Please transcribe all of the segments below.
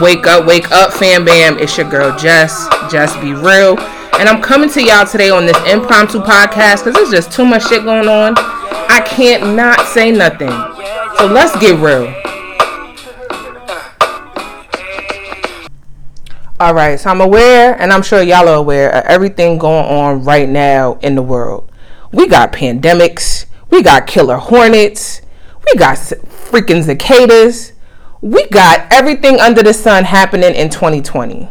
Wake up, wake up, fam bam. It's your girl Jess. Jess be real. And I'm coming to y'all today on this impromptu podcast because there's just too much shit going on. I can't not say nothing. So let's get real. All right, so I'm aware, and I'm sure y'all are aware of everything going on right now in the world. We got pandemics, we got killer hornets, we got freaking cicadas, we got everything under the sun happening in 2020.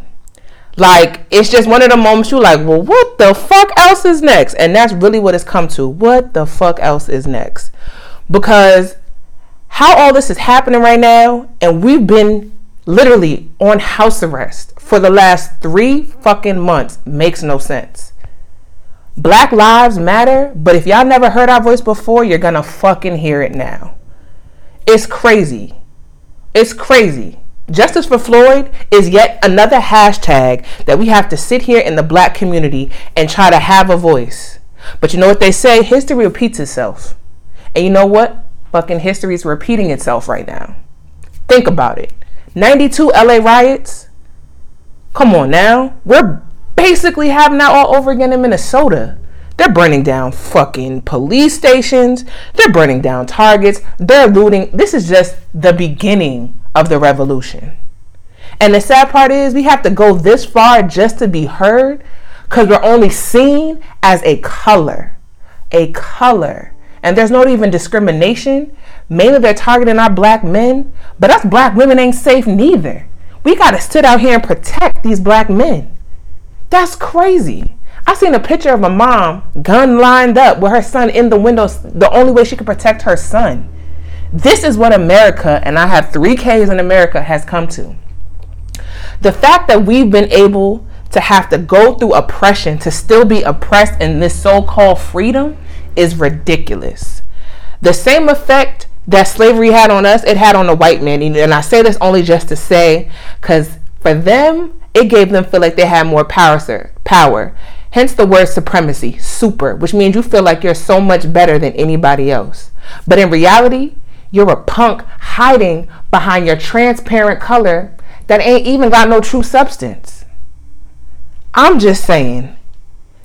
Like, it's just one of the moments you're like, well, what the fuck else is next? And that's really what it's come to. What the fuck else is next? Because how all this is happening right now, and we've been literally on house arrest for the last three fucking months makes no sense. Black lives matter, but if y'all never heard our voice before, you're gonna fucking hear it now. It's crazy. It's crazy. Justice for Floyd is yet another hashtag that we have to sit here in the black community and try to have a voice. But you know what they say? History repeats itself. And you know what? Fucking history is repeating itself right now. Think about it. 92 LA riots, Come on now. We're basically having that all over again in Minnesota. They're burning down fucking police stations. They're burning down targets. They're looting. This is just the beginning of the revolution. And the sad part is, we have to go this far just to be heard because we're only seen as a color. A color. And there's not even discrimination. Mainly they're targeting our black men, but us black women ain't safe neither. We got to sit out here and protect these black men. That's crazy. I seen a picture of a mom, gun lined up with her son in the windows, the only way she could protect her son. This is what America, and I have three Ks in America, has come to. The fact that we've been able to have to go through oppression to still be oppressed in this so called freedom is ridiculous. The same effect that slavery had on us, it had on the white man. And I say this only just to say, because for them, it gave them feel like they had more power, sir, power. Hence the word supremacy, super, which means you feel like you're so much better than anybody else. But in reality, you're a punk hiding behind your transparent color that ain't even got no true substance. I'm just saying,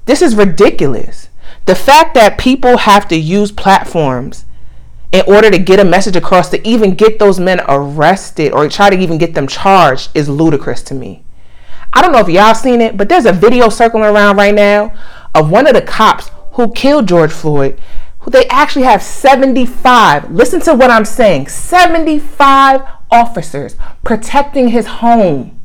this is ridiculous. The fact that people have to use platforms in order to get a message across to even get those men arrested or try to even get them charged is ludicrous to me. I don't know if y'all seen it, but there's a video circling around right now of one of the cops who killed George Floyd. Who they actually have 75. Listen to what I'm saying. 75 officers protecting his home.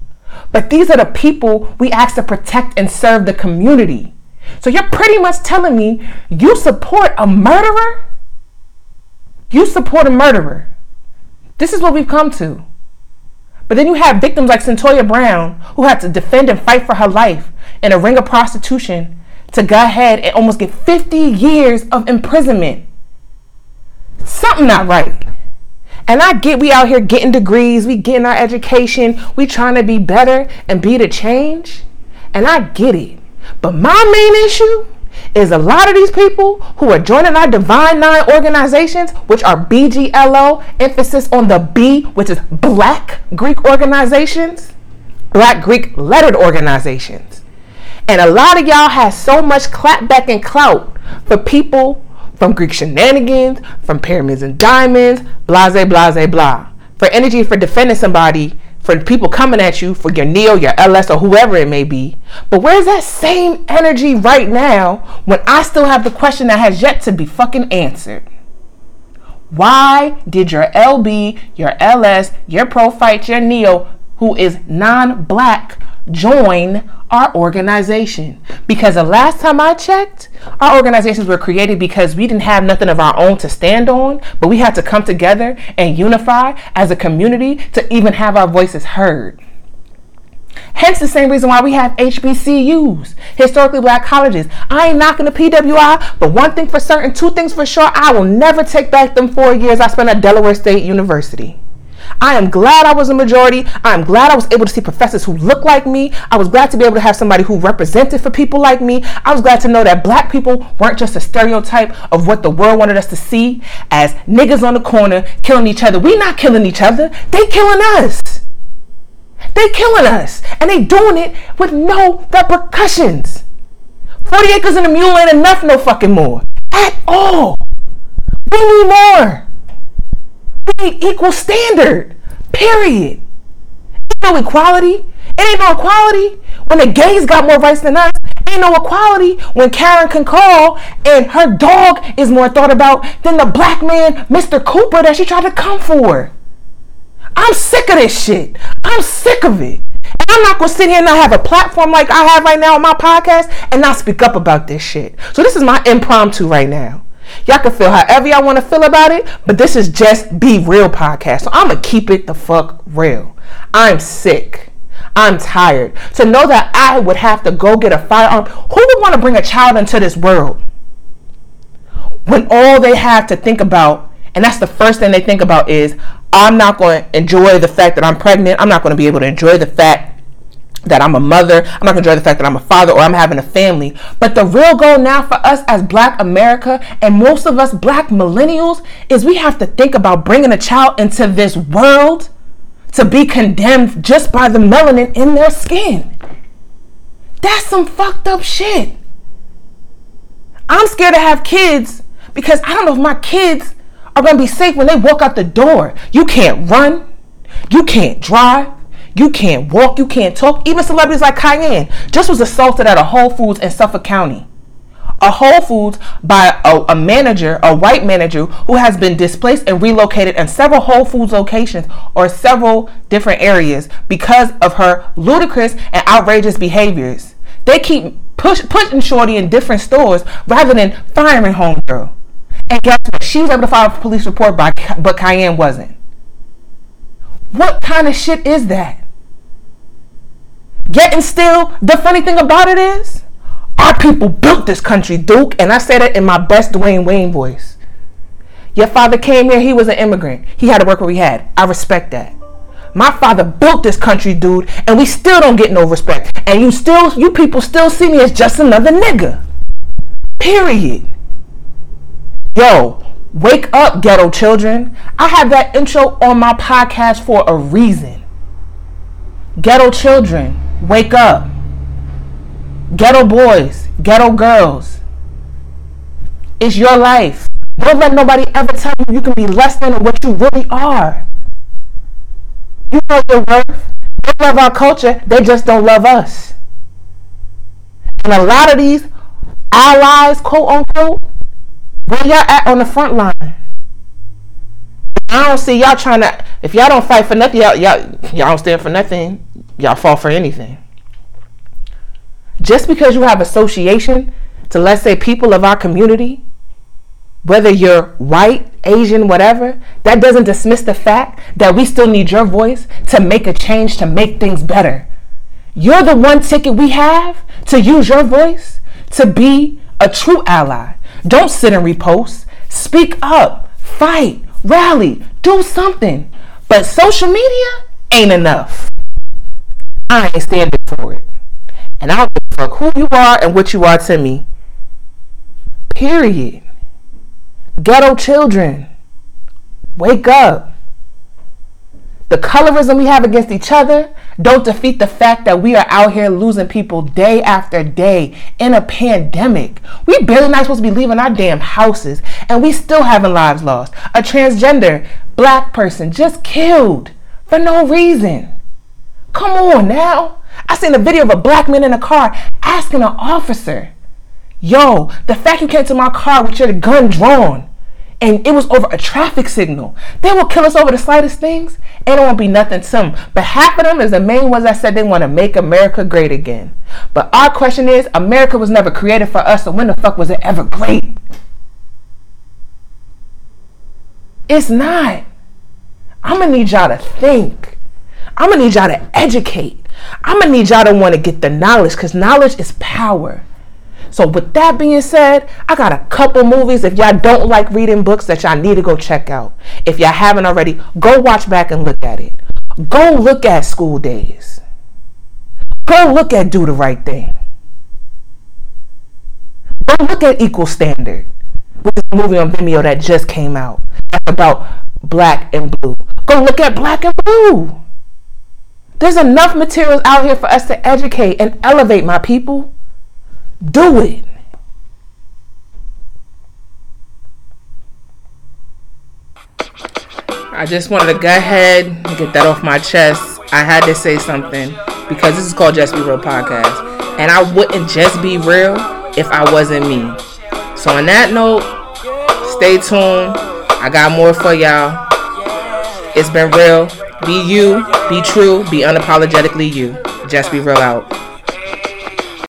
But these are the people we ask to protect and serve the community. So you're pretty much telling me you support a murderer? You support a murderer. This is what we've come to. But then you have victims like Cyntoia Brown who had to defend and fight for her life in a ring of prostitution to go ahead and almost get 50 years of imprisonment. Something not right. And I get we out here getting degrees, we getting our education, we trying to be better and be the change. And I get it. But my main issue is a lot of these people who are joining our Divine Nine organizations, which are BGLO, emphasis on the B, which is Black Greek organizations, Black Greek lettered organizations. And a lot of y'all has so much clapback and clout for people from Greek shenanigans, from pyramids and diamonds, blase, blase, blah. For energy for defending somebody for people coming at you for your NEO, your LS, or whoever it may be. But where's that same energy right now when I still have the question that has yet to be fucking answered? Why did your LB, your LS, your prophyte, your NEO, who is non black, join our organization. Because the last time I checked, our organizations were created because we didn't have nothing of our own to stand on, but we had to come together and unify as a community to even have our voices heard. Hence the same reason why we have HBCUs, historically black colleges. I ain't knocking the PWI, but one thing for certain, two things for sure, I will never take back them four years I spent at Delaware State University. I am glad I was a majority. I am glad I was able to see professors who look like me. I was glad to be able to have somebody who represented for people like me. I was glad to know that black people weren't just a stereotype of what the world wanted us to see as niggas on the corner killing each other. We not killing each other. They killing us. They killing us. And they doing it with no repercussions. 40 acres and a mule ain't enough no fucking more. At all. We need more. Equal standard. Period. Ain't no equality. It ain't no equality when the gays got more rights than us. Ain't no equality when Karen can call and her dog is more thought about than the black man, Mr. Cooper, that she tried to come for. I'm sick of this shit. I'm sick of it. And I'm not gonna sit here and not have a platform like I have right now on my podcast and not speak up about this shit. So this is my impromptu right now. Y'all can feel however y'all want to feel about it, but this is just be real podcast. So I'm gonna keep it the fuck real. I'm sick. I'm tired. To know that I would have to go get a firearm. Who would want to bring a child into this world when all they have to think about, and that's the first thing they think about, is I'm not going to enjoy the fact that I'm pregnant. I'm not going to be able to enjoy the fact that I'm a mother. I'm not to enjoy the fact that I'm a father or I'm having a family. But the real goal now for us as Black America and most of us Black millennials is we have to think about bringing a child into this world to be condemned just by the melanin in their skin. That's some fucked up shit. I'm scared to have kids because I don't know if my kids are to be safe when they walk out the door. You can't run. You can't drive. You can't walk. You can't talk. Even celebrities like Cayenne just was assaulted at a Whole Foods in Suffolk County. A Whole Foods by a, a manager, a white manager who has been displaced and relocated in several Whole Foods locations or several different areas because of her ludicrous and outrageous behaviors. They keep push, pushing Shorty in different stores rather than firing Homegirl. And guess what? She was able to file a police report, by, but Cayenne wasn't. What kind of shit is that? Yet and still, the funny thing about it is, our people built this country, Duke, and I said it in my best Dwayne Wayne voice. Your father came here, he was an immigrant. He had to work where he had. I respect that. My father built this country, dude, and we still don't get no respect. And you still, you people still see me as just another nigga. Period. Yo, wake up, ghetto children. I have that intro on my podcast for a reason. Ghetto children, wake up. Ghetto boys, ghetto girls. It's your life. Don't let nobody ever tell you you can be less than what you really are. You know your worth. They love our culture, they just don't love us. And a lot of these allies, quote unquote, where y'all at on the front line? I don't see y'all trying to. If y'all don't fight for nothing, y'all y'all y'all don't stand for nothing. Y'all fall for anything. Just because you have association to let's say people of our community, whether you're white, Asian, whatever, that doesn't dismiss the fact that we still need your voice to make a change to make things better. You're the one ticket we have to use your voice to be a true ally. Don't sit and repost. Speak up, fight, rally, do something. But social media ain't enough. I ain't standing for it. And I don't give a fuck who you are and what you are to me. Period. Ghetto children, wake up. The colorism we have against each other don't defeat the fact that we are out here losing people day after day in a pandemic. We barely not supposed to be leaving our damn houses, and we still having lives lost. A transgender black person just killed for no reason. Come on now. I seen a video of a black man in a car asking an officer, Yo, the fact you came to my car with your gun drawn and it was over a traffic signal. They will kill us over the slightest things and it won't be nothing to them. But half of them is the main ones that said they want to make America great again. But our question is America was never created for us, so when the fuck was it ever great? It's not. I'm gonna need y'all to think. I'm gonna need y'all to educate. I'm gonna need y'all to want to get the knowledge because knowledge is power. So, with that being said, I got a couple movies. If y'all don't like reading books, that y'all need to go check out. If y'all haven't already, go watch back and look at it. Go look at School Daze. Go look at Do the Right Thing. Go look at Equal Standard, which is a movie on Vimeo that just came out. About black and blue. Go look at black and blue. There's enough materials out here for us to educate and elevate my people. Do it. I just wanted to go ahead and get that off my chest. I had to say something because this is called Just Be Real Podcast. And I wouldn't just be real if I wasn't me. So, on that note, stay tuned. I got more for y'all. It's been real. Be you, be true, be unapologetically you. Just be real out.